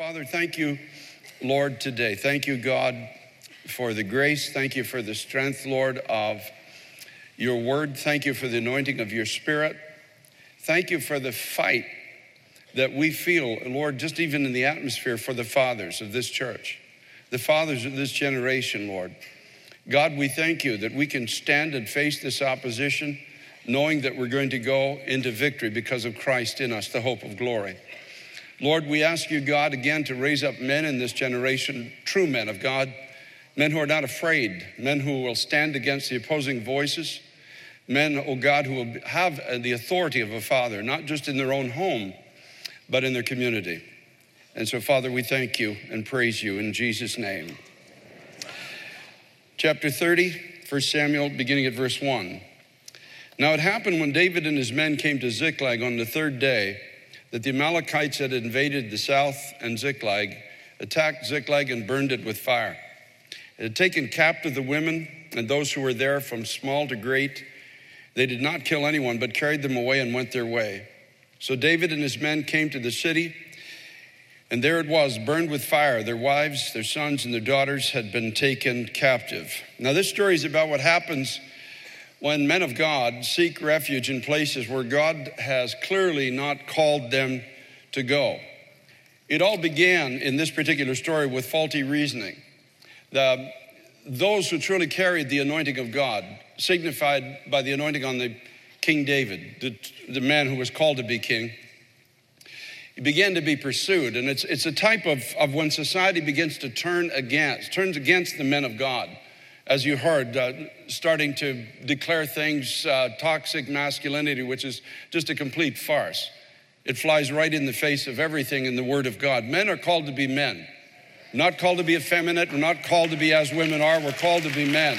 Father, thank you, Lord, today. Thank you, God, for the grace. Thank you for the strength, Lord, of your word. Thank you for the anointing of your spirit. Thank you for the fight that we feel, Lord, just even in the atmosphere for the fathers of this church, the fathers of this generation, Lord. God, we thank you that we can stand and face this opposition knowing that we're going to go into victory because of Christ in us, the hope of glory. Lord, we ask you, God, again to raise up men in this generation, true men of God, men who are not afraid, men who will stand against the opposing voices, men, oh God, who will have the authority of a father, not just in their own home, but in their community. And so, Father, we thank you and praise you in Jesus' name. Chapter 30, 1 Samuel, beginning at verse 1. Now it happened when David and his men came to Ziklag on the third day that the Amalekites had invaded the south and Ziklag, attacked Ziklag, and burned it with fire. It had taken captive the women and those who were there from small to great. They did not kill anyone, but carried them away and went their way. So David and his men came to the city, and there it was, burned with fire. Their wives, their sons, and their daughters had been taken captive. Now, this story is about what happens when men of God seek refuge in places where God has clearly not called them to go. It all began in this particular story with faulty reasoning. The, those who truly carried the anointing of God, signified by the anointing on the King David, the, the man who was called to be king, began to be pursued. And it's, it's a type of, of when society begins to turn against, turns against the men of God as you heard, uh, starting to declare things uh, toxic masculinity, which is just a complete farce. It flies right in the face of everything in the Word of God. Men are called to be men, not called to be effeminate. We're not called to be as women are. We're called to be men.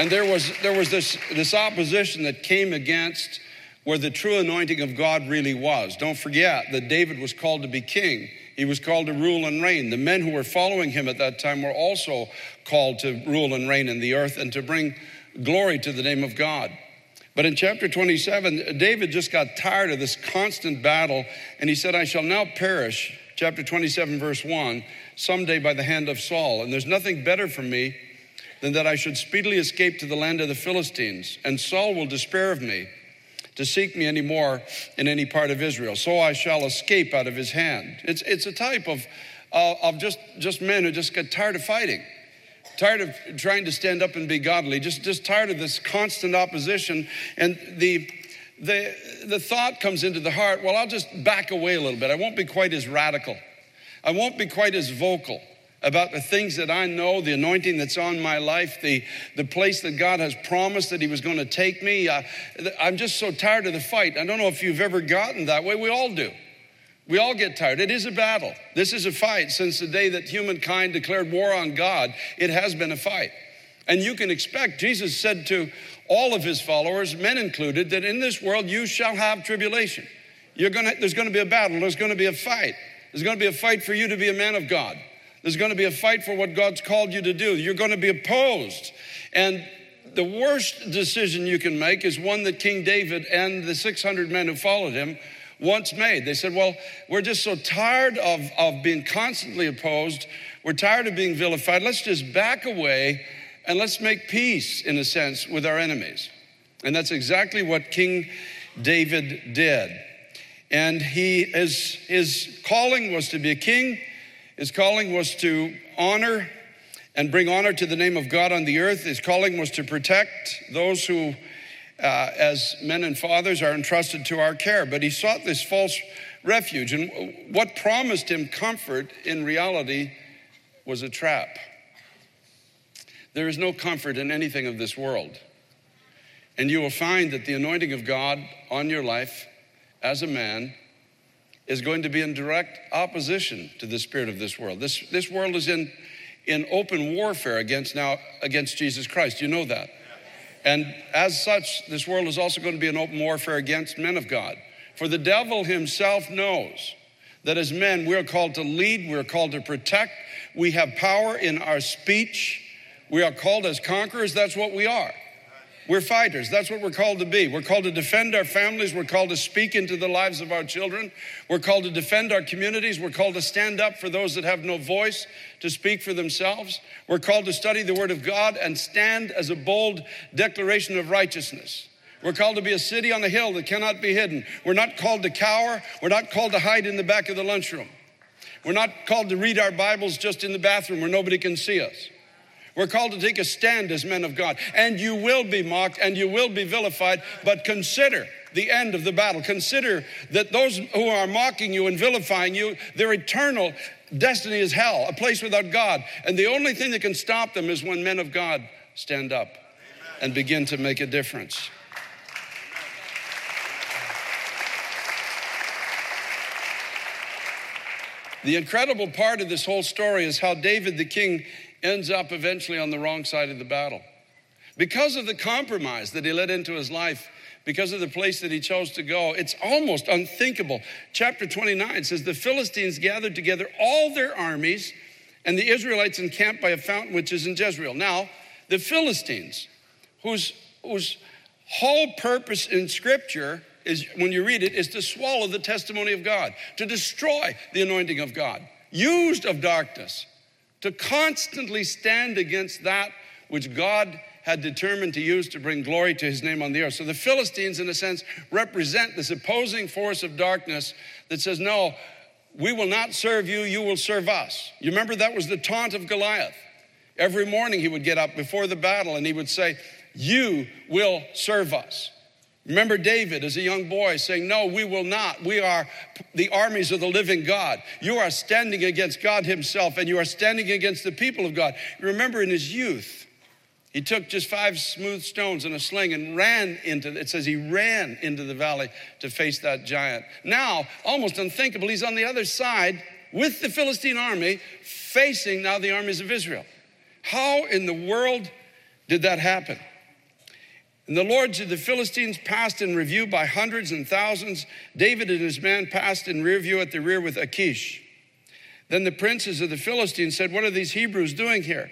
And there was, there was this, this opposition that came against where the true anointing of God really was. Don't forget that David was called to be king. He was called to rule and reign. The men who were following him at that time were also called to rule and reign in the earth and to bring glory to the name of God. But in chapter 27, David just got tired of this constant battle and he said, I shall now perish, chapter 27, verse 1, someday by the hand of Saul. And there's nothing better for me than that I should speedily escape to the land of the Philistines, and Saul will despair of me to seek me anymore in any part of Israel. So I shall escape out of his hand. It's, it's a type of, uh, of just, just men who just get tired of fighting, tired of trying to stand up and be godly, just, just tired of this constant opposition. And the, the, the thought comes into the heart well, I'll just back away a little bit. I won't be quite as radical, I won't be quite as vocal about the things that I know, the anointing that's on my life, the, the place that God has promised that He was going to take me. Uh, I'm just so tired of the fight. I don't know if you've ever gotten that way. We all do. We all get tired. It is a battle. This is a fight. Since the day that humankind declared war on God, it has been a fight. And you can expect, Jesus said to all of his followers, men included, that in this world you shall have tribulation. You're gonna, there's going to be a battle, there's going to be a fight. There's going to be a fight for you to be a man of God. There's going to be a fight for what God's called you to do. You're going to be opposed. And the worst decision you can make is one that King David and the 600 men who followed him once made. They said, Well, we're just so tired of, of being constantly opposed. We're tired of being vilified. Let's just back away and let's make peace, in a sense, with our enemies. And that's exactly what King David did. And he, his, his calling was to be a king his calling was to honor and bring honor to the name of God on the earth. His calling was to protect those who, uh, as men and fathers, are entrusted to our care. But he sought this false refuge. And what promised him comfort in reality was a trap. There is no comfort in anything of this world. And you will find that the anointing of God on your life as a man is going to be in direct opposition to the spirit of this world. This, this world is in, in open warfare against now against Jesus Christ. You know that. And as such, this world is also going to be in open warfare against men of God. For the devil himself knows that as men, we're called to lead, we're called to protect, we have power in our speech, we are called as conquerors, that's what we are. We're fighters. That's what we're called to be. We're called to defend our families. We're called to speak into the lives of our children. We're called to defend our communities. We're called to stand up for those that have no voice to speak for themselves. We're called to study the Word of God and stand as a bold declaration of righteousness. We're called to be a city on a hill that cannot be hidden. We're not called to cower. We're not called to hide in the back of the lunchroom. We're not called to read our Bibles just in the bathroom where nobody can see us. We're called to take a stand as men of God. And you will be mocked and you will be vilified, but consider the end of the battle. Consider that those who are mocking you and vilifying you, their eternal destiny is hell, a place without God. And the only thing that can stop them is when men of God stand up and begin to make a difference. The incredible part of this whole story is how David the king ends up eventually on the wrong side of the battle. Because of the compromise that he led into his life, because of the place that he chose to go, it's almost unthinkable. Chapter 29 says the Philistines gathered together all their armies, and the Israelites encamped by a fountain which is in Jezreel. Now, the Philistines, whose, whose whole purpose in Scripture is, when you read it, is to swallow the testimony of God, to destroy the anointing of God, used of darkness, to constantly stand against that which God had determined to use to bring glory to his name on the earth. So the Philistines, in a sense, represent this opposing force of darkness that says, No, we will not serve you, you will serve us. You remember that was the taunt of Goliath. Every morning he would get up before the battle and he would say, You will serve us. Remember David as a young boy saying, No, we will not. We are the armies of the living God. You are standing against God Himself and you are standing against the people of God. Remember in his youth, he took just five smooth stones and a sling and ran into it says he ran into the valley to face that giant. Now, almost unthinkable, he's on the other side with the Philistine army facing now the armies of Israel. How in the world did that happen? And the lords of the Philistines passed in review by hundreds and thousands. David and his men passed in rear view at the rear with Achish. Then the princes of the Philistines said, What are these Hebrews doing here?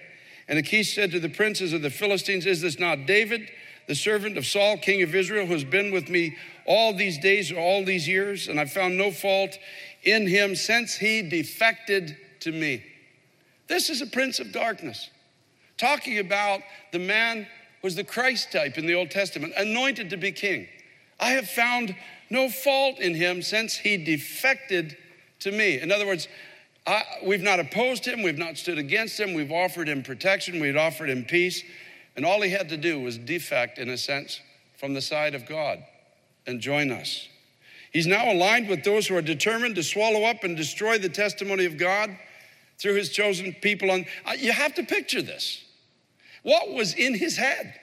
And Achish said to the princes of the Philistines, Is this not David, the servant of Saul, king of Israel, who has been with me all these days or all these years? And I found no fault in him since he defected to me. This is a prince of darkness, talking about the man was the Christ type in the Old Testament, anointed to be king. I have found no fault in him since he defected to me. In other words, I, we've not opposed him, we've not stood against him, we've offered him protection, we've offered him peace, and all he had to do was defect, in a sense, from the side of God and join us. He's now aligned with those who are determined to swallow up and destroy the testimony of God through his chosen people. On, uh, you have to picture this. What was in his head?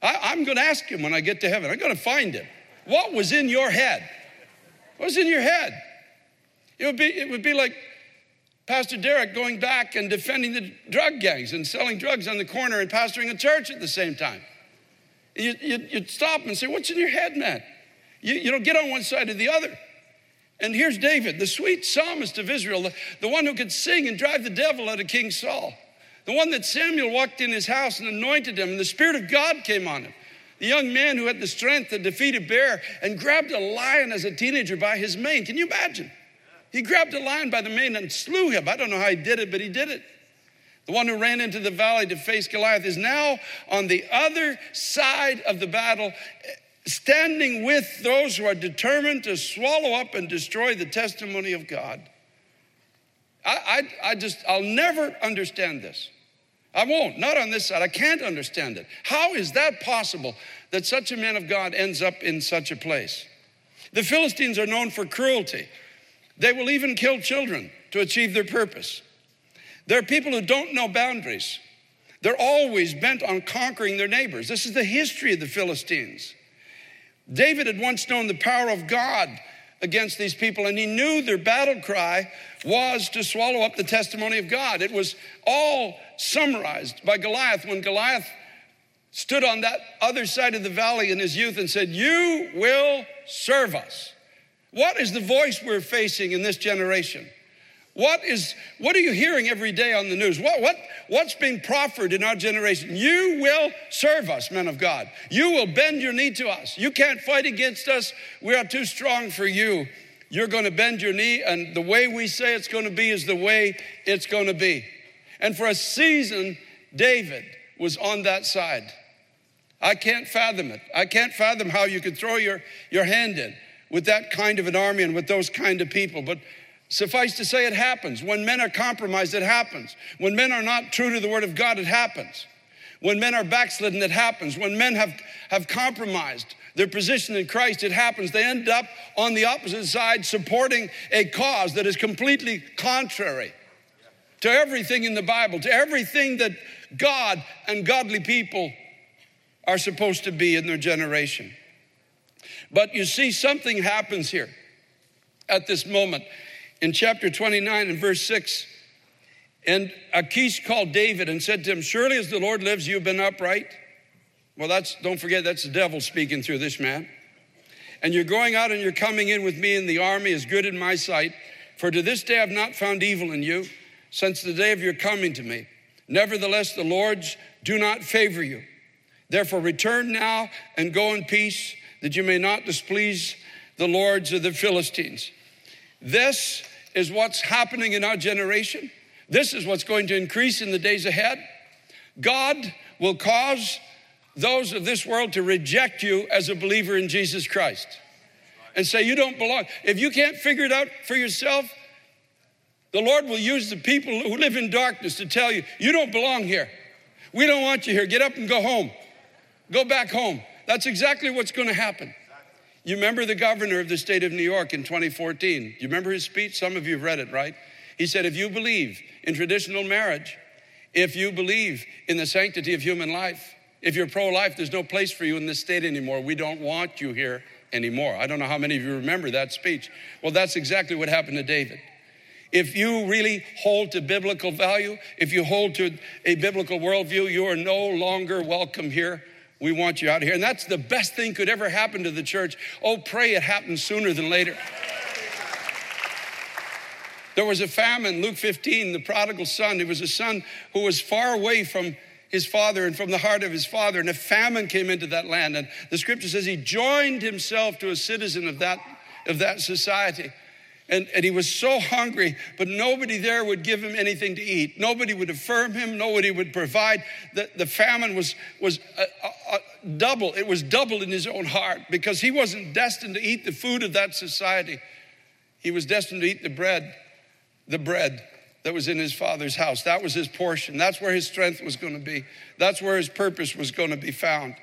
I, am going to ask him when I get to heaven. I'm going to find him. What was in your head? What was in your head? It would be, it would be like Pastor Derek going back and defending the drug gangs and selling drugs on the corner and pastoring a church at the same time. You, you, would stop and say, What's in your head, man? You, you don't get on one side or the other. And here's David, the sweet psalmist of Israel, the, the one who could sing and drive the devil out of King Saul. The one that Samuel walked in his house and anointed him, and the Spirit of God came on him. The young man who had the strength to defeat a bear and grabbed a lion as a teenager by his mane. Can you imagine? He grabbed a lion by the mane and slew him. I don't know how he did it, but he did it. The one who ran into the valley to face Goliath is now on the other side of the battle, standing with those who are determined to swallow up and destroy the testimony of God. I, I, I just, I'll never understand this. I won't, not on this side. I can't understand it. How is that possible that such a man of God ends up in such a place? The Philistines are known for cruelty. They will even kill children to achieve their purpose. They're people who don't know boundaries. They're always bent on conquering their neighbors. This is the history of the Philistines. David had once known the power of God against these people, and he knew their battle cry was to swallow up the testimony of God. It was all summarized by Goliath when Goliath stood on that other side of the valley in his youth and said, You will serve us. What is the voice we're facing in this generation? What is what are you hearing every day on the news? What what what's being proffered in our generation? You will serve us, men of God. You will bend your knee to us. You can't fight against us. We are too strong for you. You're going to bend your knee, and the way we say it's going to be is the way it's going to be. And for a season, David was on that side. I can't fathom it. I can't fathom how you could throw your, your hand in with that kind of an army and with those kind of people. But suffice to say, it happens. When men are compromised, it happens. When men are not true to the word of God, it happens. When men are backslidden, it happens. When men have, have compromised their position in Christ, it happens. They end up on the opposite side supporting a cause that is completely contrary to everything in the Bible, to everything that God and godly people are supposed to be in their generation. But you see, something happens here at this moment. In chapter 29 and verse 6, and Achish called David and said to him, Surely as the Lord lives, you have been upright. Well, that's, don't forget, that's the devil speaking through this man. And you're going out and you're coming in with me in the army is good in my sight. For to this day I've not found evil in you since the day of your coming to me. Nevertheless, the lords do not favor you. Therefore, return now and go in peace, that you may not displease the lords of the Philistines. This is what's happening in our generation. This is what's going to increase in the days ahead. God will cause those of this world to reject you as a believer in Jesus Christ and say, You don't belong. If you can't figure it out for yourself, the Lord will use the people who live in darkness to tell you, You don't belong here. We don't want you here. Get up and go home. Go back home. That's exactly what's going to happen. You remember the governor of the state of New York in 2014? You remember his speech? Some of you have read it, right? He said, If you believe in traditional marriage, if you believe in the sanctity of human life, if you're pro life, there's no place for you in this state anymore. We don't want you here anymore. I don't know how many of you remember that speech. Well, that's exactly what happened to David. If you really hold to biblical value, if you hold to a biblical worldview, you are no longer welcome here. We want you out here. And that's the best thing could ever happen to the church. Oh, pray it happens sooner than later. There was a famine, Luke 15, the prodigal son. It was a son who was far away from his father and from the heart of his father. And a famine came into that land. And the scripture says he joined himself to a citizen of that, of that society. And, and he was so hungry, but nobody there would give him anything to eat. Nobody would affirm him. Nobody would provide. The, the famine was, was a, a, a double. It was doubled in his own heart because he wasn't destined to eat the food of that society. He was destined to eat the bread, the bread that was in his father's house. That was his portion. That's where his strength was going to be. That's where his purpose was going to be found.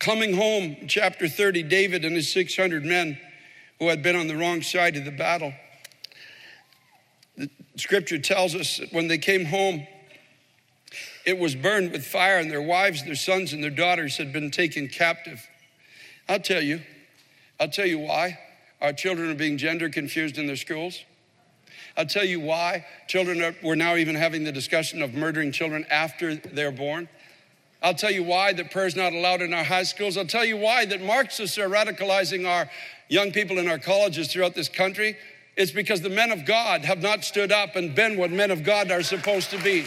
Coming home, chapter 30, David and his 600 men who had been on the wrong side of the battle. The scripture tells us that when they came home, it was burned with fire, and their wives, their sons, and their daughters had been taken captive. I'll tell you, I'll tell you why our children are being gender confused in their schools. I'll tell you why children are, we're now even having the discussion of murdering children after they're born. I'll tell you why that prayer is not allowed in our high schools. I'll tell you why that Marxists are radicalizing our young people in our colleges throughout this country. It's because the men of God have not stood up and been what men of God are supposed to be.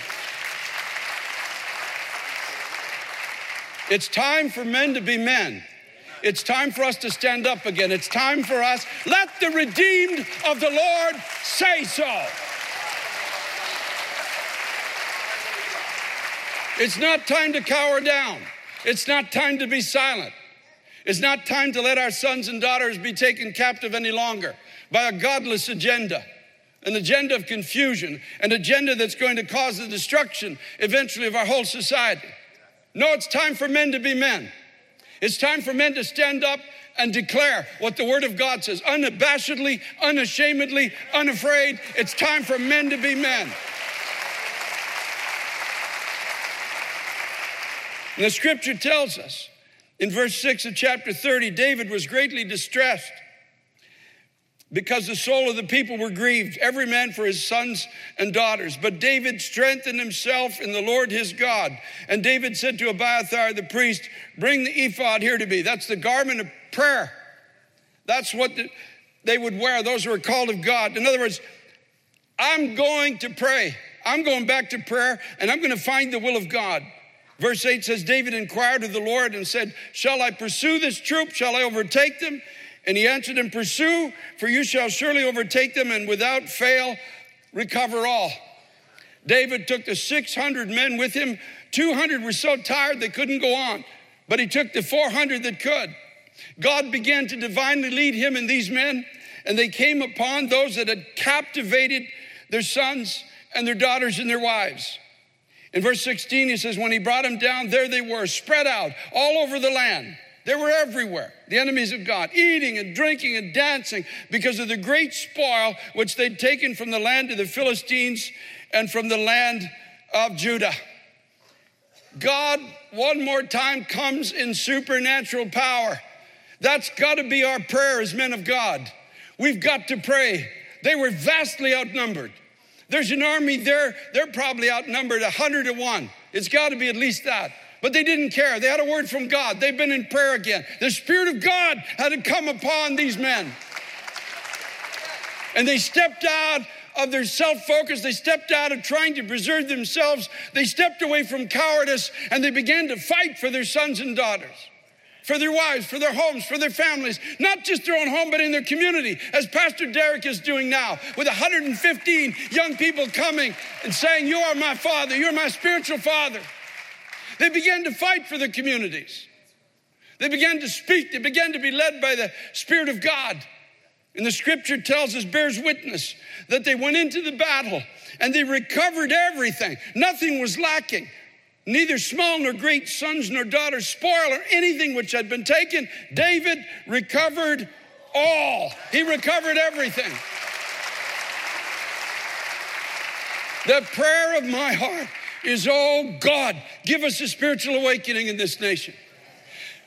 It's time for men to be men. It's time for us to stand up again. It's time for us, let the redeemed of the Lord say so. It's not time to cower down. It's not time to be silent. It's not time to let our sons and daughters be taken captive any longer by a godless agenda, an agenda of confusion, an agenda that's going to cause the destruction eventually of our whole society. No, it's time for men to be men. It's time for men to stand up and declare what the Word of God says unabashedly, unashamedly, unafraid. It's time for men to be men. And the scripture tells us in verse 6 of chapter 30 David was greatly distressed because the soul of the people were grieved, every man for his sons and daughters. But David strengthened himself in the Lord his God. And David said to Abiathar the priest, Bring the ephod here to me. That's the garment of prayer. That's what the, they would wear, those who are called of God. In other words, I'm going to pray. I'm going back to prayer and I'm going to find the will of God. Verse 8 says, David inquired of the Lord and said, Shall I pursue this troop? Shall I overtake them? And he answered him, Pursue, for you shall surely overtake them and without fail recover all. David took the 600 men with him. 200 were so tired they couldn't go on, but he took the 400 that could. God began to divinely lead him and these men, and they came upon those that had captivated their sons and their daughters and their wives. In verse 16, he says, When he brought them down, there they were, spread out all over the land. They were everywhere, the enemies of God, eating and drinking and dancing because of the great spoil which they'd taken from the land of the Philistines and from the land of Judah. God, one more time, comes in supernatural power. That's got to be our prayer as men of God. We've got to pray. They were vastly outnumbered. There's an army there, they're probably outnumbered 100 to 1. It's got to be at least that. But they didn't care. They had a word from God. They've been in prayer again. The Spirit of God had come upon these men. And they stepped out of their self focus. They stepped out of trying to preserve themselves. They stepped away from cowardice and they began to fight for their sons and daughters for their wives, for their homes, for their families, not just their own home, but in their community, as Pastor Derek is doing now, with 115 young people coming and saying, You are my father, you're my spiritual father. They began to fight for their communities. They began to speak, they began to be led by the Spirit of God. And the scripture tells us, bears witness, that they went into the battle and they recovered everything. Nothing was lacking neither small nor great sons nor daughters spoil or anything which had been taken. David recovered all, he recovered everything. The prayer of my heart is, oh God, give us a spiritual awakening in this nation.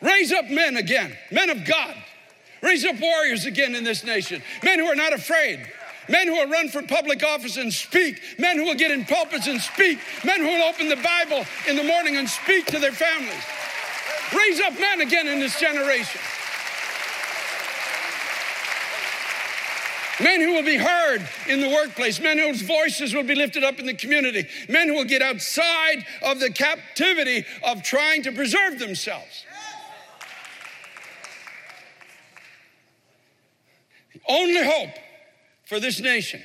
Raise up men again, men of God. Raise up warriors again in this nation, men who are not afraid, men who will run for public office and speak, men who will get in pulpits and speak, men who will open the Bible in the morning and speak to their families. Raise up men again in this generation. Men who will be heard in the workplace, men whose voices will be lifted up in the community, men who will get outside of the captivity of trying to preserve themselves. The only hope for this nation,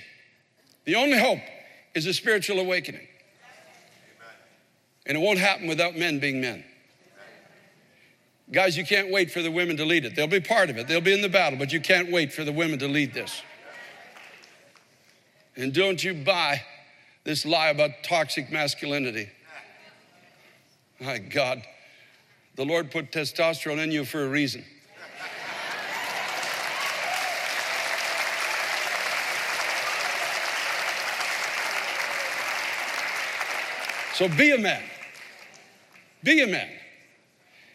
the only hope is a spiritual awakening. And it won't happen without men being men. Guys, you can't wait for the women to lead it. They'll be part of it, they'll be in the battle, but you can't wait for the women to lead this. And don't you buy this lie about toxic masculinity. My God, the Lord put testosterone in you for a reason. So be a man. Be a man.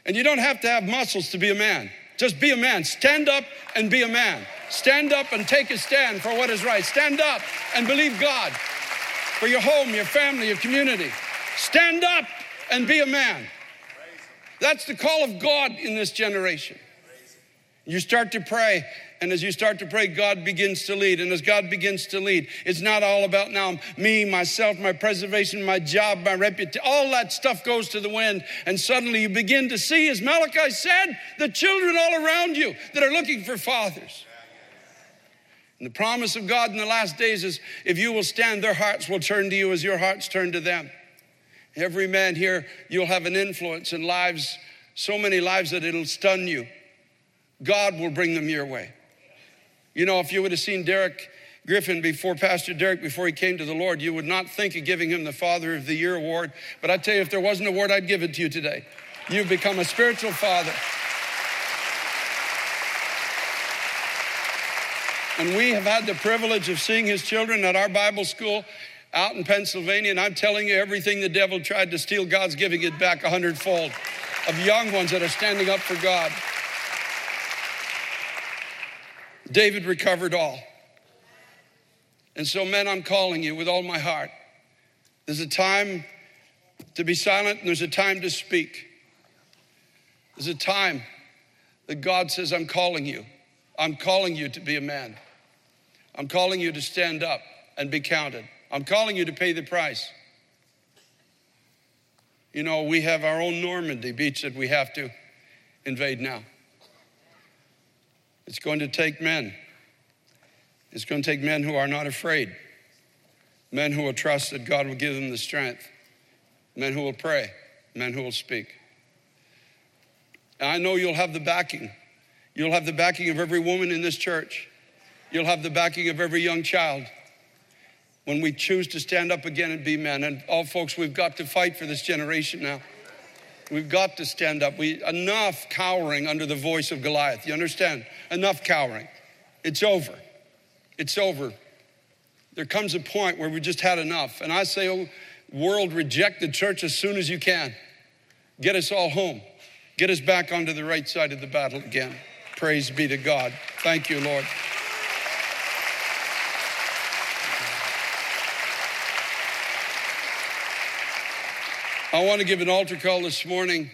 And you don't have to have muscles to be a man. Just be a man. Stand up and be a man. Stand up and take a stand for what is right. Stand up and believe God for your home, your family, your community. Stand up and be a man. That's the call of God in this generation. You start to pray, and as you start to pray, God begins to lead. And as God begins to lead, it's not all about now me, myself, my preservation, my job, my reputation. All that stuff goes to the wind. And suddenly you begin to see, as Malachi said, the children all around you that are looking for fathers. And the promise of God in the last days is if you will stand, their hearts will turn to you as your hearts turn to them. Every man here, you'll have an influence in lives, so many lives that it'll stun you. God will bring them your way. You know, if you would have seen Derek Griffin before Pastor Derek, before he came to the Lord, you would not think of giving him the Father of the Year award. But I tell you, if there wasn't an award, I'd give it to you today. You've become a spiritual father. And we have had the privilege of seeing his children at our Bible school out in Pennsylvania. And I'm telling you, everything the devil tried to steal, God's giving it back a hundredfold of young ones that are standing up for God. David recovered all. And so, men, I'm calling you with all my heart. There's a time to be silent, and there's a time to speak. There's a time that God says, I'm calling you. I'm calling you to be a man. I'm calling you to stand up and be counted. I'm calling you to pay the price. You know, we have our own Normandy beach that we have to invade now. It's going to take men. It's going to take men who are not afraid, men who will trust that God will give them the strength, men who will pray, men who will speak. And I know you'll have the backing. You'll have the backing of every woman in this church. You'll have the backing of every young child when we choose to stand up again and be men. And all folks, we've got to fight for this generation now. We've got to stand up. We enough cowering under the voice of Goliath. You understand? Enough cowering. It's over. It's over. There comes a point where we just had enough. And I say, oh, world, reject the church as soon as you can. Get us all home. Get us back onto the right side of the battle again. Praise be to God. Thank you, Lord. I want to give an altar call this morning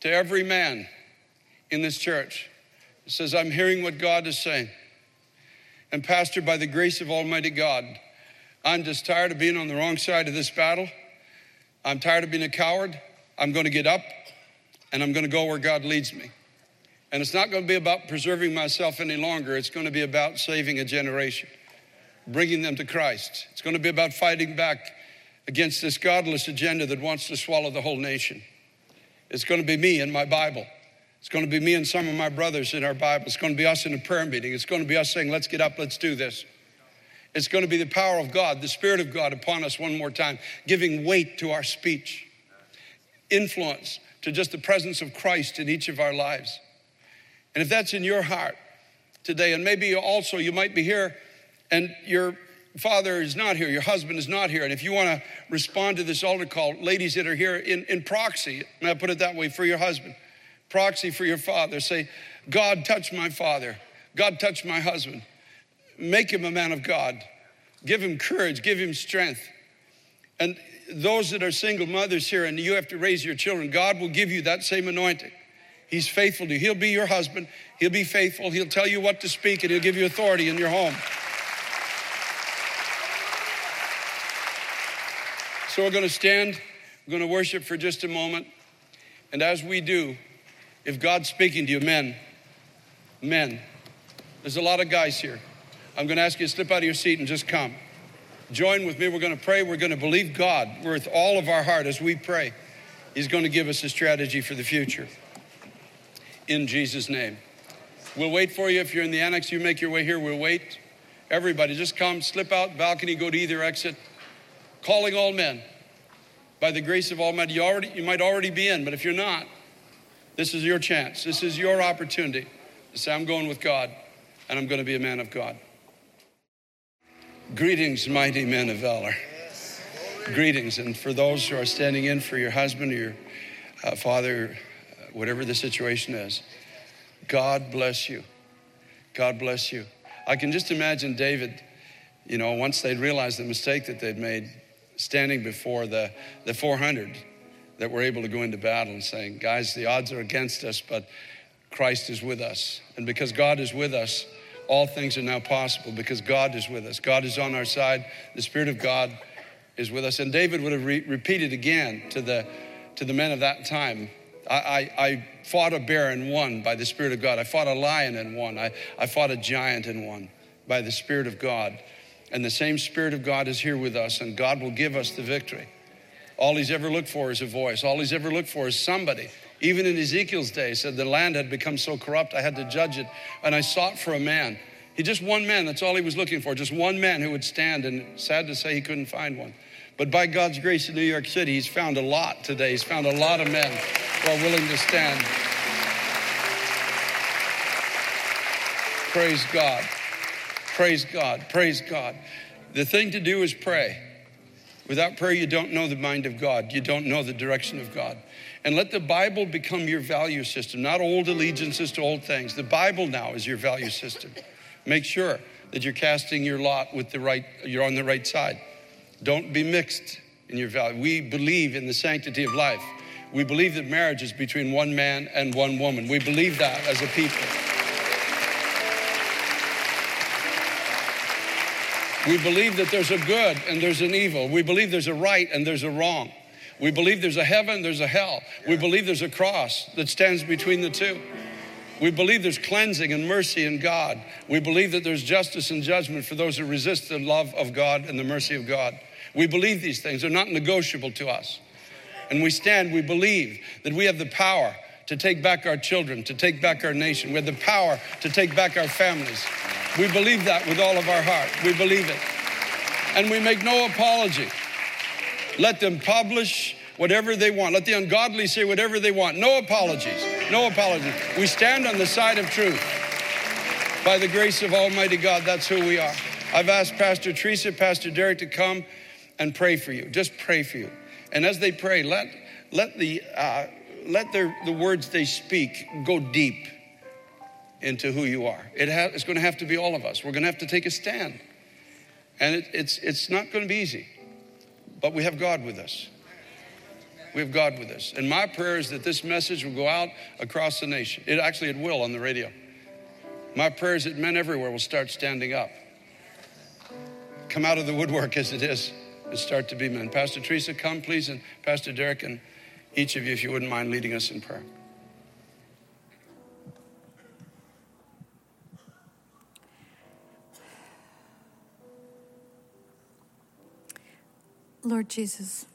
to every man in this church. Says, I'm hearing what God is saying. And, Pastor, by the grace of Almighty God, I'm just tired of being on the wrong side of this battle. I'm tired of being a coward. I'm going to get up and I'm going to go where God leads me. And it's not going to be about preserving myself any longer, it's going to be about saving a generation, bringing them to Christ. It's going to be about fighting back against this godless agenda that wants to swallow the whole nation. It's going to be me and my Bible. It's going to be me and some of my brothers in our Bible. It's going to be us in a prayer meeting. It's going to be us saying, let's get up, let's do this. It's going to be the power of God, the Spirit of God upon us one more time, giving weight to our speech, influence to just the presence of Christ in each of our lives. And if that's in your heart today, and maybe also you might be here and you're father is not here, your husband is not here, and if you want to respond to this altar call, ladies that are here in, in proxy, and I put it that way for your husband, proxy for your father, say, God, touch my father. God, touch my husband. Make him a man of God. Give him courage, give him strength. And those that are single mothers here and you have to raise your children, God will give you that same anointing. He's faithful to you. He'll be your husband. He'll be faithful. He'll tell you what to speak and he'll give you authority in your home. So we're going to stand, we're going to worship for just a moment. And as we do, if God's speaking to you, men, men, there's a lot of guys here. I'm going to ask you to slip out of your seat and just come. Join with me. We're going to pray. We're going to believe God with all of our heart as we pray. He's going to give us a strategy for the future. In Jesus' name. We'll wait for you. If you're in the annex, you make your way here. We'll wait. Everybody, just come, slip out, balcony, go to either exit calling all men. By the grace of Almighty, you, already, you might already be in, but if you're not, this is your chance. This is your opportunity to say, I'm going with God and I'm going to be a man of God. Greetings, mighty men of valor. Greetings. And for those who are standing in for your husband or your uh, father, whatever the situation is, God bless you. God bless you. I can just imagine David, you know, once they'd realized the mistake that they'd made, standing before the, the 400 that we're able to go into battle and saying, guys, the odds are against us, but Christ is with us. And because God is with us, all things are now possible because God is with us. God is on our side. The Spirit of God is with us. And David would have re- repeated again to the, to the men of that time I, I, I, fought a bear and won by the Spirit of God. I fought a lion and won. I, I fought a giant and won by the Spirit of God. And the same Spirit of God is here with us, and God will give us the victory. All he's ever looked for is a voice. All he's ever looked for is somebody. Even in Ezekiel's day, said the land had become so corrupt, I had to judge it, and I sought for a man. He just one man, that's all he was looking for, just one man who would stand, and sad to say he couldn't find one. But by God's grace in New York City, he's found a lot today. He's found a lot of men who are willing to stand. Praise God. Praise God. Praise God. The thing to do is pray. Without prayer, you don't know the mind of God. You don't know the direction of God. And let the Bible become your value system, not old allegiances to old things. The Bible now is your value system. Make sure that you're casting your lot with the right, you're on the right side. Don't be mixed in your value. We believe in the sanctity of life. We believe that marriage is between one man and one woman. We believe that as a people. We believe that there's a good and there's an evil. We believe there's a right and there's a wrong. We believe there's a heaven, there's a hell. We believe there's a cross that stands between the two. We believe there's cleansing and mercy in God. We believe that there's justice and judgment for those who resist the love of God and the mercy of God. We believe these things. They're not negotiable to us. And we stand, we believe that we have the power to take back our children, to take back our nation. We have the power to take back our families. We believe that with all of our heart. We believe it. And we make no apology. Let them publish whatever they want. Let the ungodly say whatever they want. No apologies. No apologies. We stand on the side of truth. By the grace of Almighty God, that's who we are. I've asked Pastor Teresa, Pastor Derek to come and pray for you. Just pray for you. And as they pray, let, let, the, uh, let their, the words they speak go deep into who you are. It ha- it's going to have to be all of us. We're going to have to take a stand. And it, it's, it's not going to be easy, but we have God with us. We have God with us. And my prayer is that this message will go out across the nation. It actually it will on the radio. My prayer is that men everywhere will start standing up. Come out of the woodwork as it is and start to be men. Pastor Teresa, come please, and Pastor Derek, and each of you, if you wouldn't mind leading us in prayer. Lord Jesus,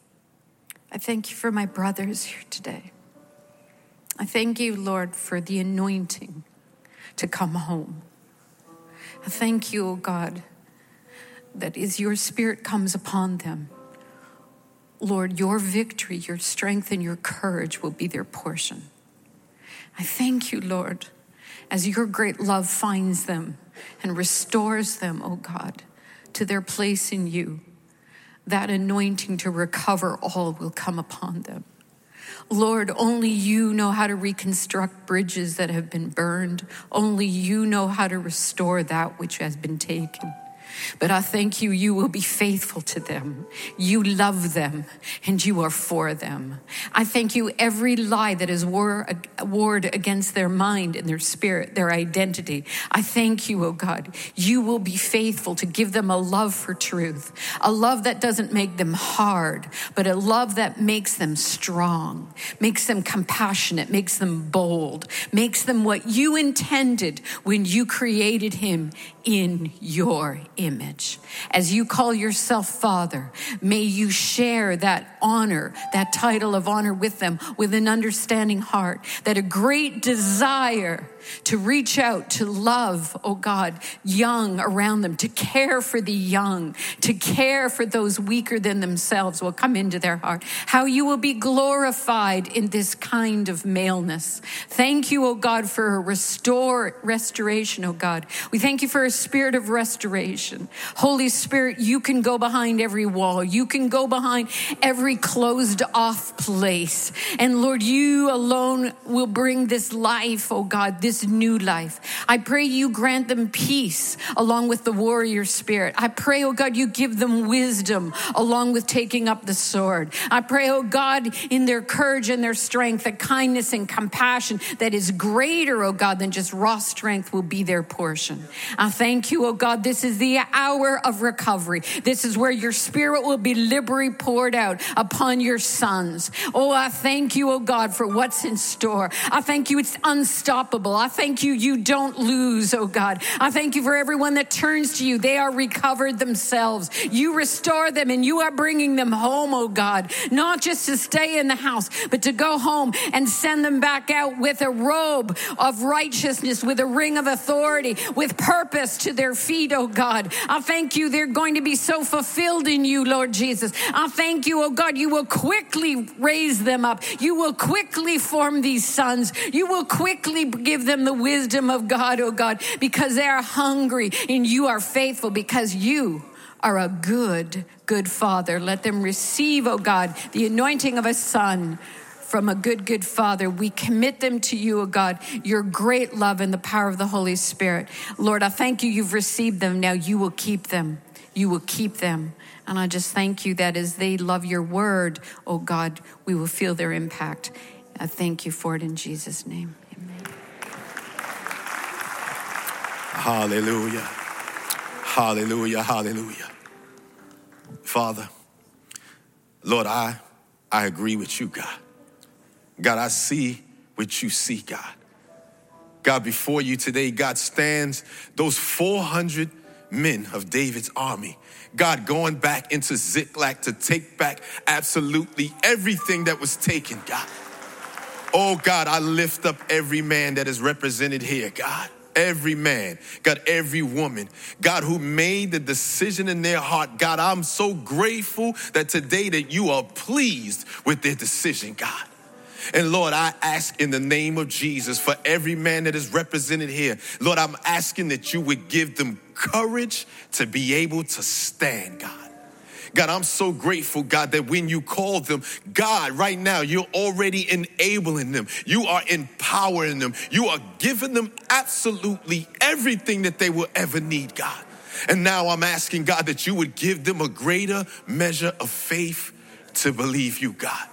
I thank you for my brothers here today. I thank you, Lord, for the anointing to come home. I thank you, O God, that as your spirit comes upon them, Lord, your victory, your strength, and your courage will be their portion. I thank you, Lord, as your great love finds them and restores them, O God, to their place in you that anointing to recover all will come upon them. Lord, only you know how to reconstruct bridges that have been burned. Only you know how to restore that which has been taken. But I thank you, you will be faithful to them. You love them and you are for them. I thank you, every lie that is war, warred against their mind and their spirit, their identity. I thank you, oh God. You will be faithful to give them a love for truth, a love that doesn't make them hard, but a love that makes them strong, makes them compassionate, makes them bold, makes them what you intended when you created him in your image. As you call yourself Father, may you share that honor, that title of honor with them with an understanding heart, that a great desire to reach out, to love, oh God, young around them, to care for the young, to care for those weaker than themselves will come into their heart. How you will be glorified in this kind of maleness. Thank you, oh God, for a restore, restoration, oh God. We thank you for a spirit of restoration. Holy Spirit, you can go behind every wall. You can go behind every closed off place. And Lord, you alone will bring this life, oh God, this new life. I pray you grant them peace along with the warrior spirit. I pray, oh God, you give them wisdom along with taking up the sword. I pray, oh God, in their courage and their strength, that kindness and compassion that is greater, oh God, than just raw strength will be their portion. I thank you, oh God, this is the hour of recovery. This is where your spirit will be liberally poured out upon your sons. Oh, I thank you, oh God, for what's in store. I thank you, it's unstoppable. I thank you, you don't lose, oh God. I thank you for everyone that turns to you. They are recovered themselves. You restore them and you are bringing them home, oh God, not just to stay in the house, but to go home and send them back out with a robe of righteousness, with a ring of authority, with purpose to their feet, oh God. I thank you, they're going to be so fulfilled in you, Lord Jesus. I thank you, oh God, you will quickly raise them up. You will quickly form these sons. You will quickly give them them the wisdom of God, oh God, because they are hungry and you are faithful because you are a good, good father. Let them receive, oh God, the anointing of a son from a good, good Father. We commit them to you, O oh God, your great love and the power of the Holy Spirit. Lord, I thank you, you've received them. Now you will keep them. You will keep them. And I just thank you that as they love your word, O oh God, we will feel their impact. I thank you for it in Jesus' name. Amen. Hallelujah. Hallelujah, hallelujah. Father, Lord, I, I agree with you, God. God, I see what you see, God. God, before you today, God stands those 400 men of David's army. God, going back into Ziklag to take back absolutely everything that was taken, God. Oh, God, I lift up every man that is represented here, God every man, God, every woman, God, who made the decision in their heart. God, I'm so grateful that today that you are pleased with their decision, God. And Lord, I ask in the name of Jesus for every man that is represented here, Lord, I'm asking that you would give them courage to be able to stand, God. God, I'm so grateful, God, that when you call them, God, right now, you're already enabling them. You are empowering them. You are giving them absolutely everything that they will ever need, God. And now I'm asking, God, that you would give them a greater measure of faith to believe you, God.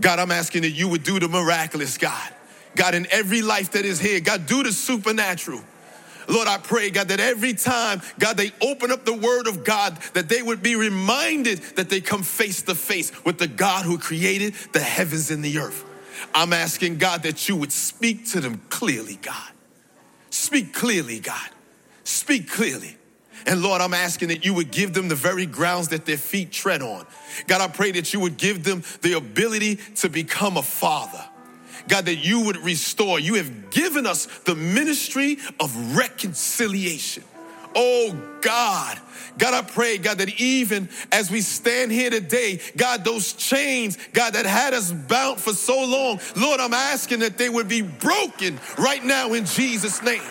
God, I'm asking that you would do the miraculous, God. God, in every life that is here, God, do the supernatural. Lord, I pray, God, that every time, God, they open up the word of God, that they would be reminded that they come face to face with the God who created the heavens and the earth. I'm asking, God, that you would speak to them clearly, God. Speak clearly, God. Speak clearly. And Lord, I'm asking that you would give them the very grounds that their feet tread on. God, I pray that you would give them the ability to become a father. God, that you would restore. You have given us the ministry of reconciliation. Oh God, God, I pray, God, that even as we stand here today, God, those chains, God, that had us bound for so long, Lord, I'm asking that they would be broken right now in Jesus' name.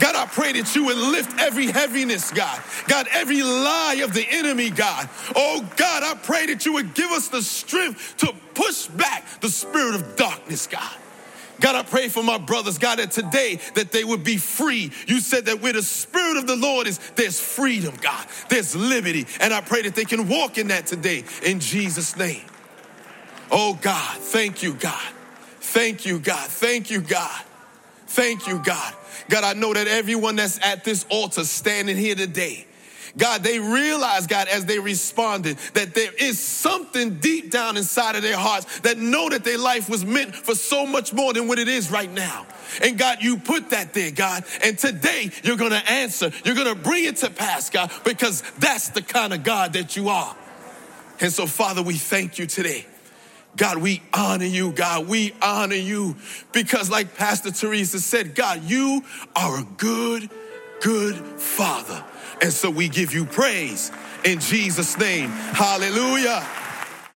God, I pray that you would lift every heaviness, God. God, every lie of the enemy, God. Oh, God, I pray that you would give us the strength to push back the spirit of darkness, God. God, I pray for my brothers, God, that today that they would be free. You said that where the spirit of the Lord is, there's freedom, God. There's liberty. And I pray that they can walk in that today in Jesus' name. Oh God, thank you, God. Thank you, God. Thank you, God. Thank you, God. God, I know that everyone that's at this altar standing here today, God, they realized, God, as they responded, that there is something deep down inside of their hearts that know that their life was meant for so much more than what it is right now. And God, you put that there, God. And today you're going to answer. You're going to bring it to pass, God, because that's the kind of God that you are. And so, Father, we thank you today. God, we honor you, God. We honor you because, like Pastor Teresa said, God, you are a good, good Father. And so we give you praise in Jesus' name. Hallelujah.